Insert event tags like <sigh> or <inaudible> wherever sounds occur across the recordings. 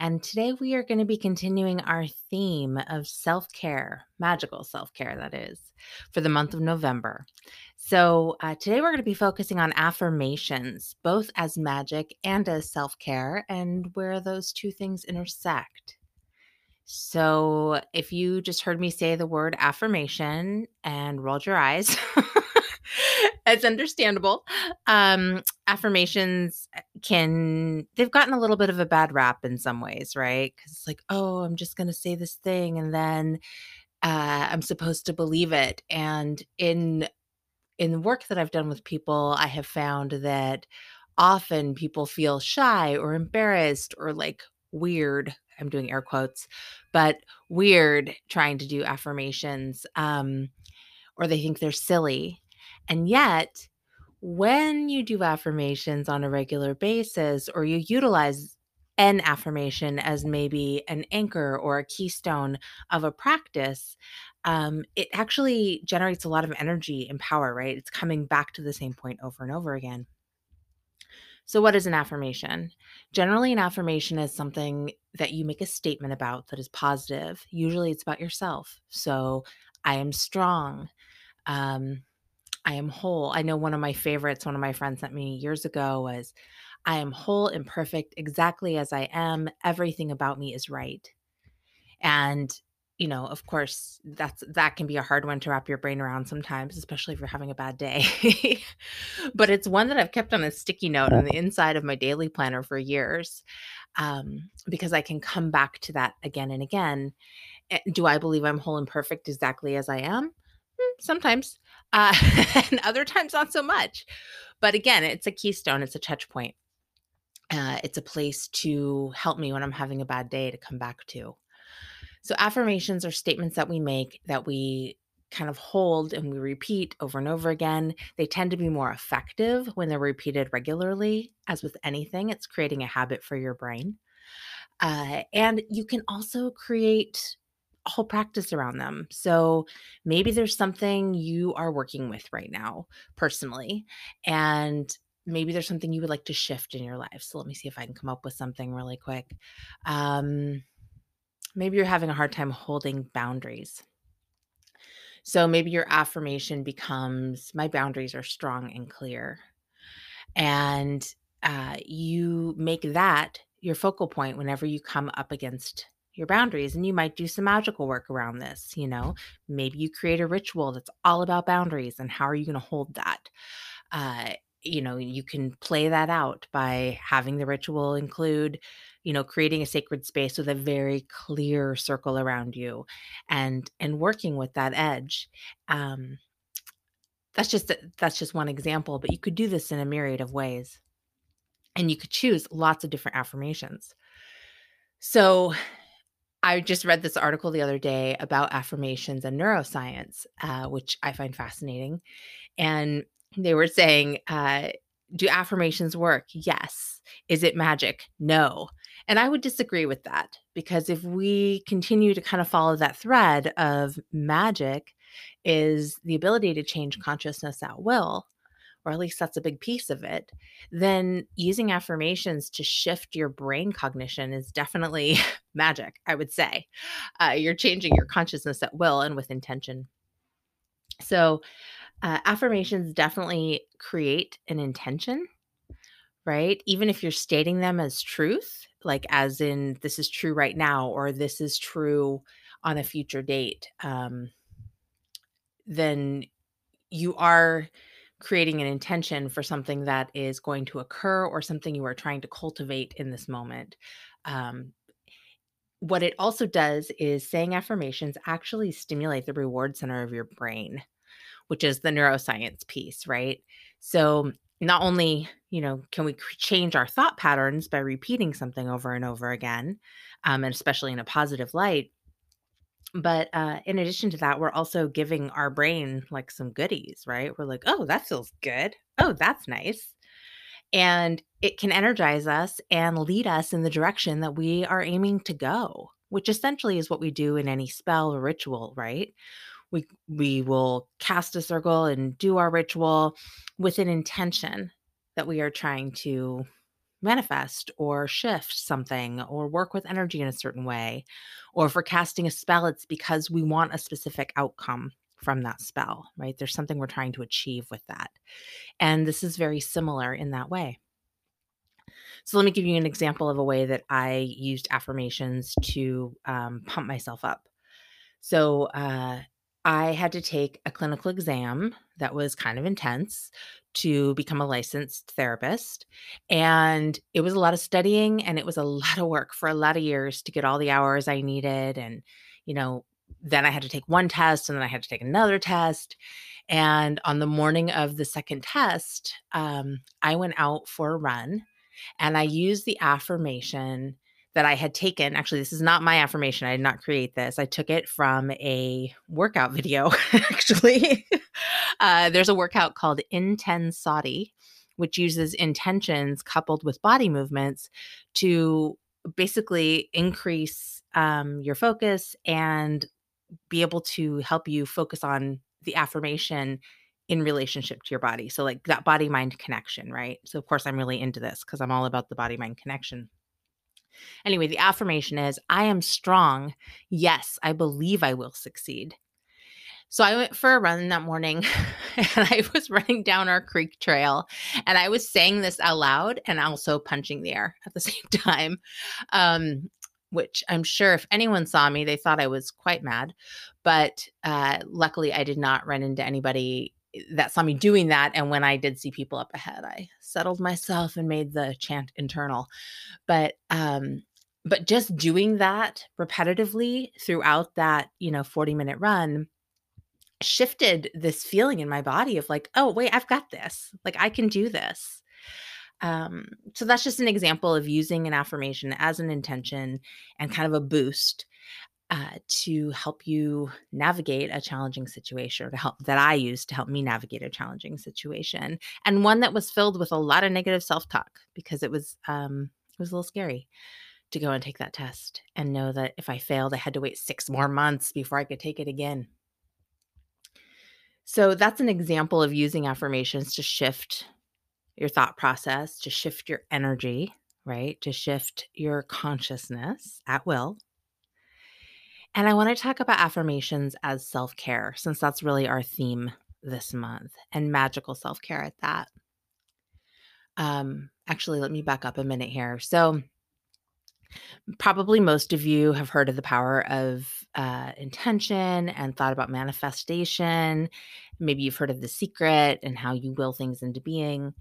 and today we are going to be continuing our theme of self care, magical self care, that is, for the month of November. So, uh, today we're going to be focusing on affirmations, both as magic and as self care, and where those two things intersect. So, if you just heard me say the word affirmation and rolled your eyes, <laughs> it's understandable. Um, affirmations eh, can, they've gotten a little bit of a bad rap in some ways, right? Because it's like, oh, I'm just going to say this thing and then uh, I'm supposed to believe it. And in, in the work that I've done with people, I have found that often people feel shy or embarrassed or like weird. I'm doing air quotes, but weird trying to do affirmations. Um, or they think they're silly. And yet, when you do affirmations on a regular basis or you utilize an affirmation as maybe an anchor or a keystone of a practice, um, it actually generates a lot of energy and power, right? It's coming back to the same point over and over again. So, what is an affirmation? Generally, an affirmation is something that you make a statement about that is positive. Usually, it's about yourself. So, I am strong. Um, I am whole. I know one of my favorites, one of my friends sent me years ago was, I am whole and perfect exactly as I am. Everything about me is right. And, you know, of course, that's that can be a hard one to wrap your brain around sometimes, especially if you're having a bad day. <laughs> but it's one that I've kept on a sticky note on the <laughs> inside of my daily planner for years um, because I can come back to that again and again. Eh, do I believe I'm whole and perfect exactly as I am? Hmm, sometimes uh, <laughs> and other times not so much. But again, it's a keystone, it's a touch point. Uh, it's a place to help me when I'm having a bad day to come back to. So, affirmations are statements that we make that we kind of hold and we repeat over and over again. They tend to be more effective when they're repeated regularly. As with anything, it's creating a habit for your brain. Uh, and you can also create whole practice around them. So maybe there's something you are working with right now personally, and maybe there's something you would like to shift in your life. So let me see if I can come up with something really quick. Um, maybe you're having a hard time holding boundaries. So maybe your affirmation becomes my boundaries are strong and clear. And uh, you make that your focal point whenever you come up against your boundaries and you might do some magical work around this you know? Maybe you create a ritual that's all about boundaries and how are you going to hold that? Uh, you know you can play that out by having the ritual include you know creating a sacred space with a very clear circle around you and and working with that edge. Um that's just that's just one example but you could do this in a myriad of ways and you could choose lots of different affirmations. So I just read this article the other day about affirmations and neuroscience, uh, which I find fascinating. And they were saying, uh, do affirmations work? Yes. Is it magic? No. And I would disagree with that because if we continue to kind of follow that thread of magic is the ability to change consciousness at will, or at least that's a big piece of it, then using affirmations to shift your brain cognition is definitely <laughs> magic, I would say. Uh, you're changing your consciousness at will and with intention. So, uh, affirmations definitely create an intention, right? Even if you're stating them as truth, like as in this is true right now, or this is true on a future date, um, then you are creating an intention for something that is going to occur or something you are trying to cultivate in this moment. Um, what it also does is saying affirmations actually stimulate the reward center of your brain, which is the neuroscience piece, right? So, not only you know can we change our thought patterns by repeating something over and over again um, and especially in a positive light But, uh, in addition to that, we're also giving our brain, like, some goodies, right? We're like, "Oh, that feels good. Oh, that's nice." And it can energize us and lead us in the direction that we are aiming to go, which essentially is what we do in any spell or ritual, right? We we will cast a circle and do our ritual with an intention that we are trying to manifest or shift something or work with energy in a certain way. Or we're casting a spell, it's because we want a specific outcome from that spell, right? There's something we're trying to achieve with that. And this is very similar in that way. So, let me give you an example of a way that I used affirmations to um, pump myself up. So, uh, I had to take a clinical exam that was kind of intense to become a licensed therapist. And it was a lot of studying and it was a <laughs> lot of work for a lot of years to get all the hours I needed. And, you know, then I had to take one test and then I had to take another test. And on the morning of the second test, um, I went out for a run and I used the affirmation that I had taken. Actually, this is not my affirmation. I did not create this. I took it from a workout <laughs> video, actually. uh, there's a workout called Intensati, which uses intentions coupled with body movements to basically increase um, your focus and be able to help you focus on the affirmation in relationship to your body. So, like that body mind connection, right? So, of course, I'm really into this because I'm all about the body mind connection. Anyway, the affirmation is I am strong. Yes, I believe I will succeed. So I went for a run that morning <laughs> and I was running down our creek trail and I was saying this out loud and also punching the air at the <laughs> same time. Um, which I'm sure if anyone saw me, they thought I was quite mad. But uh, luckily, I did not run into anybody that saw me doing that. And when I did see people up ahead, I settled myself and made the chant internal. But um, but just doing that repetitively throughout that, you know, 40 minute run shifted this feeling in my body of like, oh, wait, I've got this. Like I can do this. Um, so that's just an example of using an affirmation as an intention and kind of a boost uh, to help you navigate a challenging situation or to help that I used to help me navigate a challenging situation and one that was filled with a lot of negative self-talk because it was um it was a little scary to go and take that test and know that if I failed I had to wait 6 more months before I could take it again. So that's an example of using affirmations to shift your thought process, to shift your energy, right? To shift your consciousness at will and I want to talk about affirmations as self care, since that's really our theme this month, and magical self care at that. Um, actually, let me back up a minute here. So, probably most of you have heard of the power of uh, intention and thought about manifestation. Maybe you've heard of the secret and how you will things into being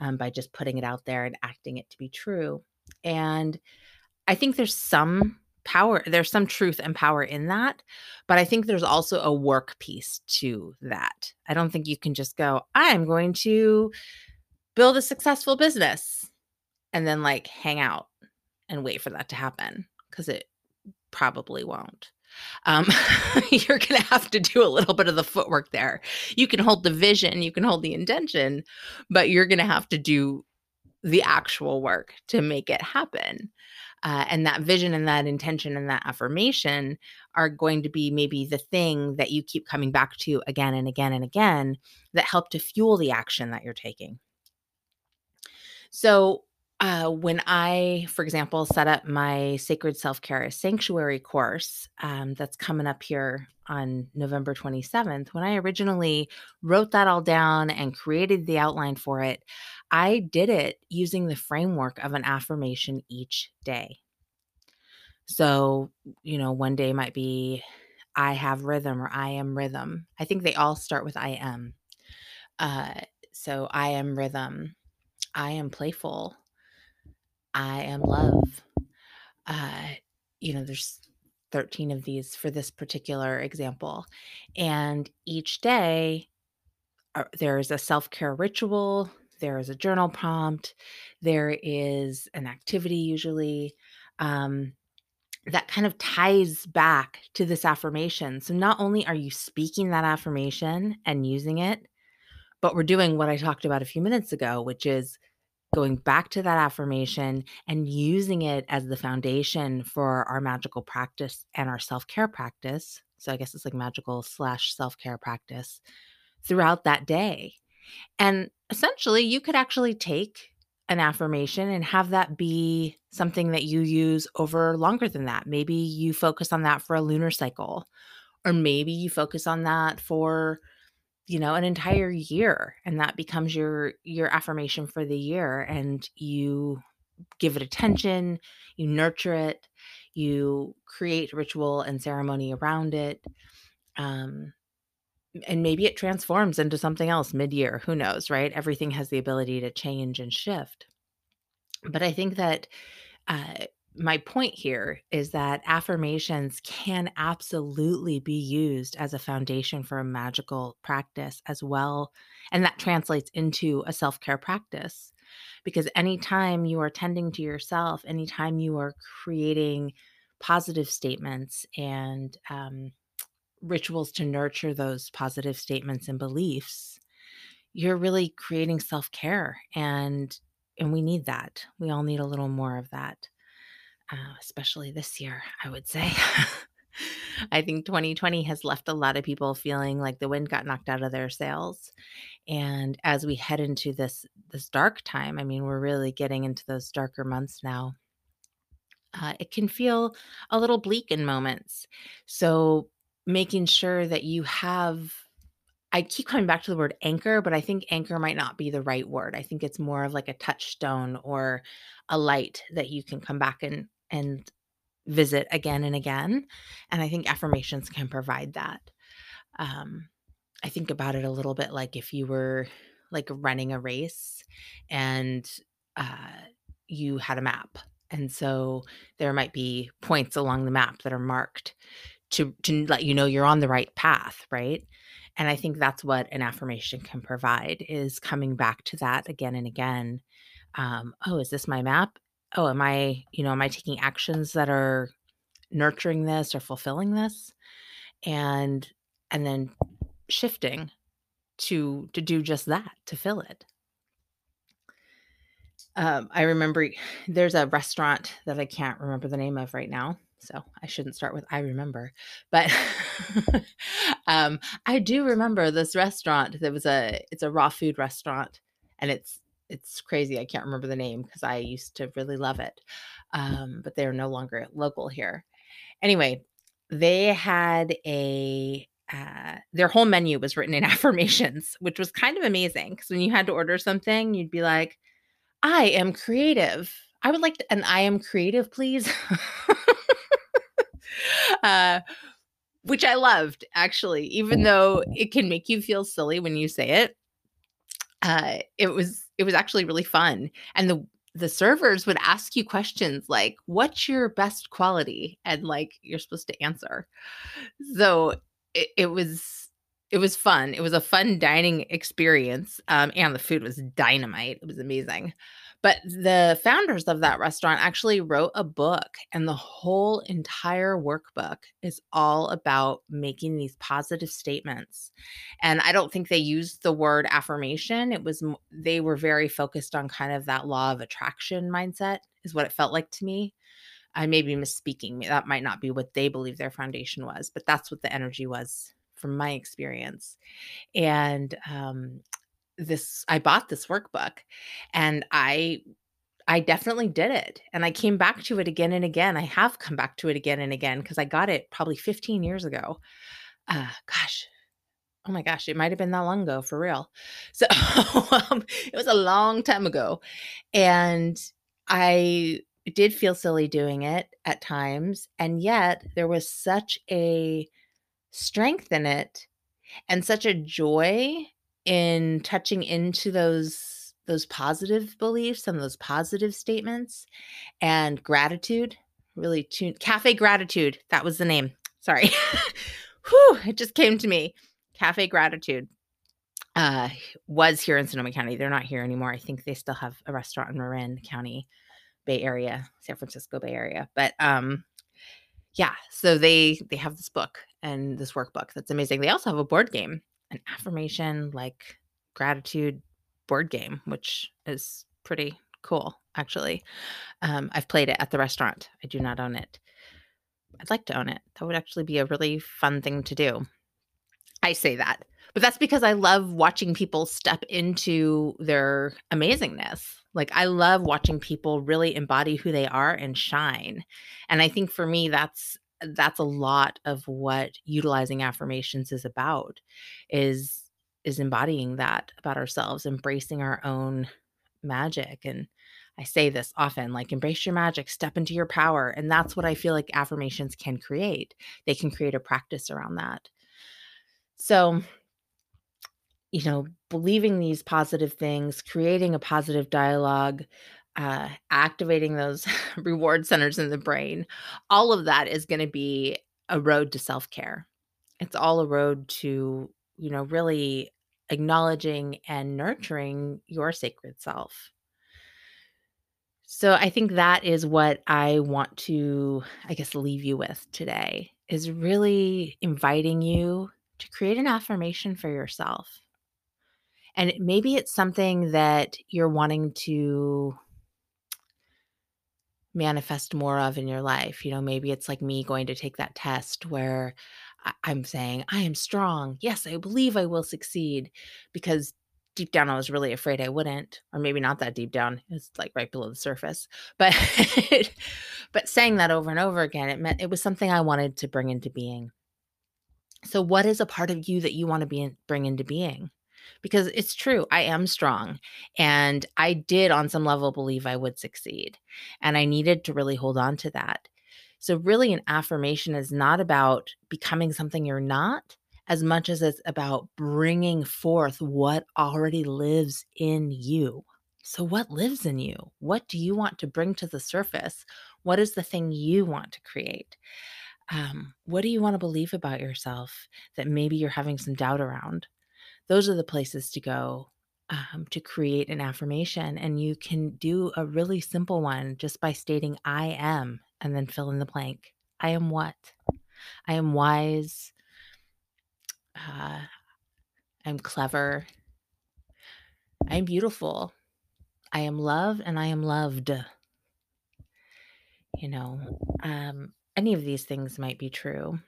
um, by just putting it out there and acting it to be true. And I think there's some power there's some truth and power in that but i think there's also a work piece to that i don't think you can just go i'm going to build a successful business and then like hang out and wait for that to happen because it probably won't um, <laughs> you're going to have to do a little bit of the footwork there. You can hold the vision, you can hold the intention, but you're going to have to do the actual work to make it happen uh, and that vision and that intention and that affirmation are going to be maybe the thing that you keep coming back to again and again and again that help to fuel the action that you're taking. So, uh, when I, for example, set up my Sacred Self Care Sanctuary course um, that's coming up here on November 27th, when I originally wrote that all down and created the outline for it, I did it using the framework of an affirmation each day. So, you know, one day might be I have rhythm or I am rhythm. I think they all start with I am. Uh, so I am rhythm. I am playful. I am love. Uh, you know, there's 13 of these for this particular example. And each day, uh, there's a self care ritual, there is a journal prompt, there is an activity usually. Um, that kind of ties back to this affirmation. So not only are you speaking that affirmation and using it, but we're doing what I talked about a few minutes ago, which is going back to that affirmation and using it as the foundation for our magical practice and our self care practice. So I guess it's like magical slash self care practice throughout that day. And essentially, you could actually take an affirmation and have that be something that you use over longer than that. Maybe you focus on that for a lunar cycle, or maybe you focus on that for you know an entire year and that becomes your your affirmation for the year and you give it attention you nurture it you create ritual and ceremony around it um and maybe it transforms into something else mid-year who knows right? Everything has the ability to change and shift. But i think that uh, my point here is that affirmations can absolutely be used as a foundation for a magical practice as well and that translates into a self-care practice because anytime you are tending to yourself anytime you are creating positive statements and um, rituals to nurture those positive statements and beliefs, you're really creating self-care and and we need that. We all need a little more of that. Uh, especially this year, I would say. <laughs> I think 2020 has left a lot of people feeling like the wind got knocked out of their sails. And as we head into this this dark time, I mean, we're really getting into those darker months now. Uh, it can feel a little bleak in moments. So making sure that you have I keep coming back to the word anchor, but I think anchor might not be the right word. I think it's more of like a touchstone or a light that you can come back and and visit again and again. And I think affirmations can provide that. Um, I think about it a little bit like if you were like running a race and uh, you had a map. And so there might be points along the map that are marked to to let you know you're on the right path, right? And I think that's what an affirmation can provide is coming back to that again and again. Um, oh, is this my map? Oh, am I, you know, am I taking actions that are nurturing this or fulfilling this? And and then shifting to to do just that, to fill it. Um, I remember <sighs> there's a restaurant that I can't remember the name of right now so I shouldn't start with I remember. <laughs> But <laughs> um, I do remember this restaurant. There was a it's a raw food restaurant, and it's it's crazy. I can't remember the name because I used to really love it, um, but they're no longer local here. Anyway, they had a uh, their whole menu was written in <laughs> affirmations, which was kind of amazing because when you had to order something, you'd be like, "I am creative." I would like to, an I am creative, please. <laughs> uh, which I loved actually, even though it can make you feel silly when you say it. Uh, it was it was actually really fun, and the the servers would ask you questions like, "What's your best quality?" and like you're supposed to answer. So it, it was it was fun. It was a fun dining experience, um, and the food was dynamite. It was amazing. But the founders of that restaurant actually wrote a book, and the whole entire workbook is all about making these positive statements. And I don't think they used the word affirmation. It was, they were very focused on kind of that law of attraction mindset, is what it felt like to me. I may be misspeaking. That might not be what they believe their foundation was, but that's what the energy was from my experience. And um, this I bought this workbook and I I definitely did it. And I came back to it again and again. I have come back to it again and again because I got it probably 15 years ago. Uh gosh. Oh my gosh, it might have been that long ago for real. <laughs> So um, it was a long time ago. And I did feel silly doing it at times. And yet there was such a strength in it and such a joy in touching into those those positive beliefs and those positive statements and gratitude really tune cafe gratitude that was the name sorry. <laughs> Whew, it just came to me. Cafe gratitude uh was here in sonoma county. They're not here anymore. I think they still have a restaurant in marin county bay area san francisco bay area. But um yeah, so they they have this book and this workbook that's amazing. They also have a board game, an affirmation like gratitude board game, which is pretty cool actually. Um, I've played it at the restaurant. I do not own it. I'd like to own it. That would actually be a really fun thing to do. I say that, but that's because I love watching people step into their amazingness. Like I love watching people really embody who they are and shine. And I think for me that's that's a lot of what utilizing affirmations is about is is embodying that about ourselves, embracing our own magic and I say this often like embrace your magic, step into your power. And that's what I feel like affirmations can create. They can create a practice around that. So, you know, believing these positive things, creating a positive dialogue, uh, activating those <laughs> reward centers in the brain, all of that is going to be a road to self care. It's all a road to, you know, really acknowledging and nurturing your sacred self. So I think that is what I want to, I guess, leave you with today is really inviting you to create an affirmation for yourself. And maybe it's something that you're wanting to manifest more of in your life. You know, maybe it's like me going to take that test where I'm saying, I am strong. Yes, I believe I will succeed because deep down I was really afraid I wouldn't, or maybe not that deep down. It's like right below the surface. <laughs> But but saying that over and over again, it meant it was something I wanted to bring into being. So what is a part of you that you want to be in, bring into being? Because it's true, I am strong and I did on some level believe I would succeed. And I needed to really hold on to that. So really an affirmation is not about becoming something you're not as much as it's about bringing forth what already lives in you. So, what lives in you? What do you want to bring to the surface? What is the thing you want to create? Um, what do you want to believe about yourself that maybe you're having some doubt around? Those are the places to go um, to create an affirmation. And you can do a really simple one just by stating, I am, and then fill in the blank. I am what? I am wise. Uh, I'm clever. I am beautiful. I am loved and I am loved. You know, um, any of these things might be true.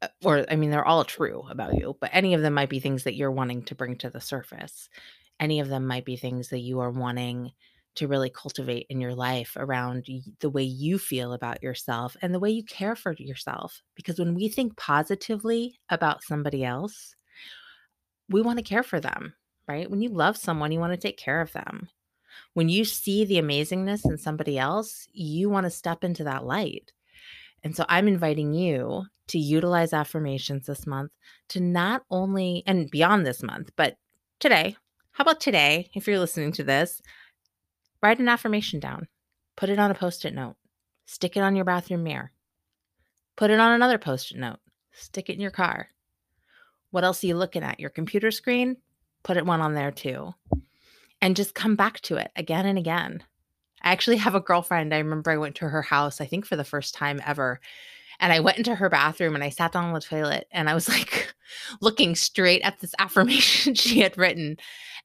Uh, or, I mean, they're all true about you, but any of them might be things that you're wanting to bring to the surface. Any of them might be things that you are wanting to really cultivate in your life around the way you feel about yourself and the way you care for yourself. Because when we think positively about somebody else, we want to care for them, right? When you love someone, you want to take care of them. When you see the amazingness in somebody else, you want to step into that light. And so I'm inviting you to utilize affirmations this month to not only, and beyond this month, but today. How about today, if you're listening to this, Write an affirmation down. Put it on a post it note. Stick it on your bathroom mirror. Put it on another post it note. Stick it in your car. What else are you looking at? Your computer screen? Put it one on there too. And just come back to it again and again. I actually have a girlfriend. I remember I went to her house, I think for the first time ever. And I went into her bathroom and I sat down on the toilet and I was like <laughs> looking straight at this <laughs> affirmation she had written.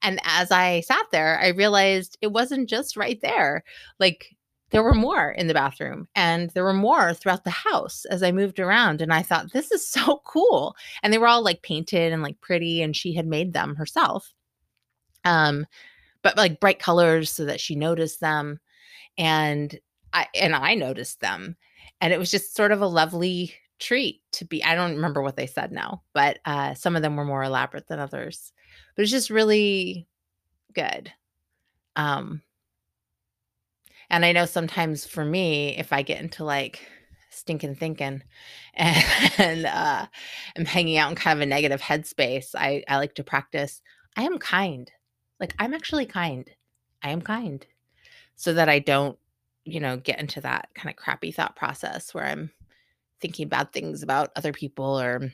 And as I sat there, I realized it wasn't just right there. Like there were more in the bathroom and there were more throughout the house as I moved around. And I thought, this is so cool. And they were all like painted and like pretty, and she had made them herself. Um, but like bright colors so that she noticed them. And I and I noticed them and it was just sort of a lovely treat to be i don't remember what they said now but uh, some of them were more elaborate than others but it's just really good um and i know sometimes for me if i get into like stinking thinking and, <laughs> and uh i'm hanging out in kind of a negative headspace i i like to practice i am kind like i'm actually kind i am kind so that i don't you know, get into that kind of crappy thought process where I'm thinking bad things about other people or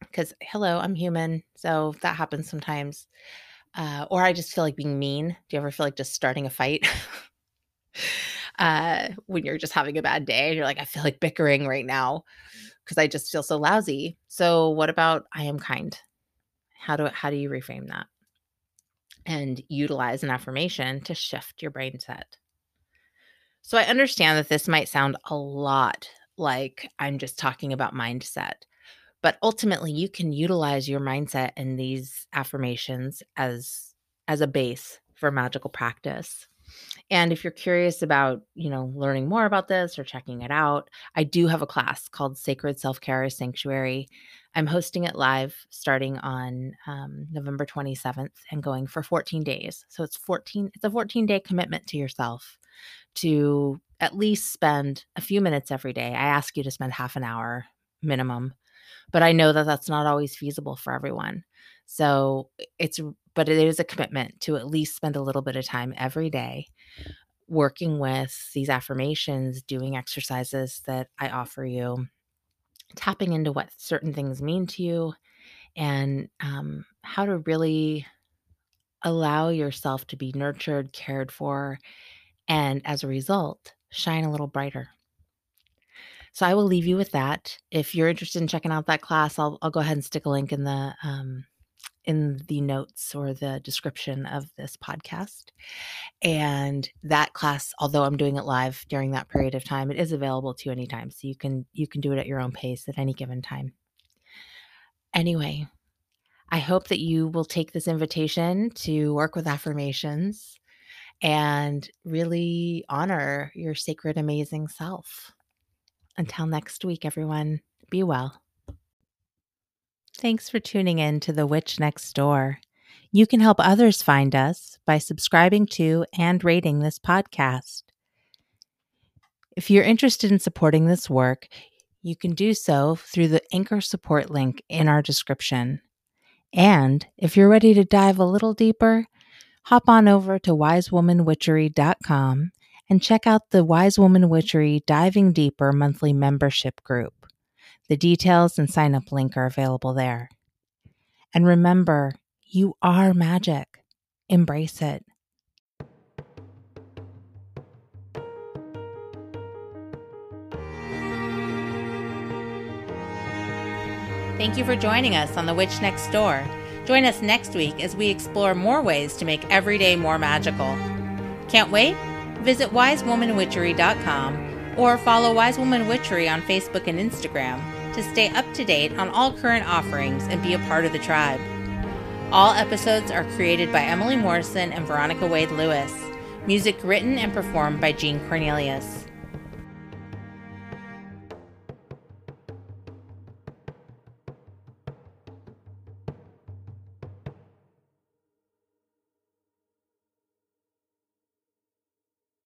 because hello, I'm human. So that happens sometimes. Uh, or I just feel like being mean. Do you ever feel like just starting a fight? <laughs> uh, when you're just having a bad day and you're like, I feel like bickering right now because I just feel so lousy. So what about I am kind? How do how do you reframe that? And utilize an affirmation to shift your brain set. So I understand that this might sound a lot like I'm just talking about mindset, but ultimately you can utilize your mindset and these affirmations as as a base for magical practice. And if you're curious about, you know, learning more about this or checking it out, I do have a class called Sacred Self Care Sanctuary. I'm hosting it live starting on um, November 27th and going for 14 days. So it's 14, it's a 14 day commitment to yourself to at least spend a few minutes every day. I ask you to spend half an hour minimum, but I know that that's not always feasible for everyone. So it's, but it is a commitment to at least spend a little bit of time every day working with these affirmations, doing exercises that I offer you, tapping into what certain things mean to you, and um, how to really allow yourself to be nurtured, cared for, and as a result, shine a little brighter. So I will leave you with that. If you're interested in checking out that class, I'll, I'll go ahead and stick a link in the um, in the notes or the description of this podcast. And that class, although I'm doing it live during that period of time, it is available to you anytime. So you can you can do it at your own pace at any given time. Anyway, I hope that you will take this invitation to work with affirmations and really honor your sacred, amazing self. Until next week, everyone, be well. Thanks for tuning in to The Witch Next Door. You can help others find us by subscribing to and rating this podcast. If you're interested in supporting this work, you can do so through the Anchor support link in our description. And if you're ready to dive a little deeper, hop on over to wisewomanwitchery.com and check out the Wise Woman Witchery Diving Deeper monthly membership group. The details and sign up link are available there. And remember, you are magic. Embrace it. Thank you for joining us on The Witch Next Door. Join us next week as we explore more ways to make every day more magical. Can't wait? Visit wisewomanwitchery.com or follow Wise Woman Witchery on Facebook and Instagram to stay up to date on all current offerings and be a part of the tribe. All episodes are created by Emily Morrison and Veronica Wade Lewis. Music written and performed by Jean Cornelius.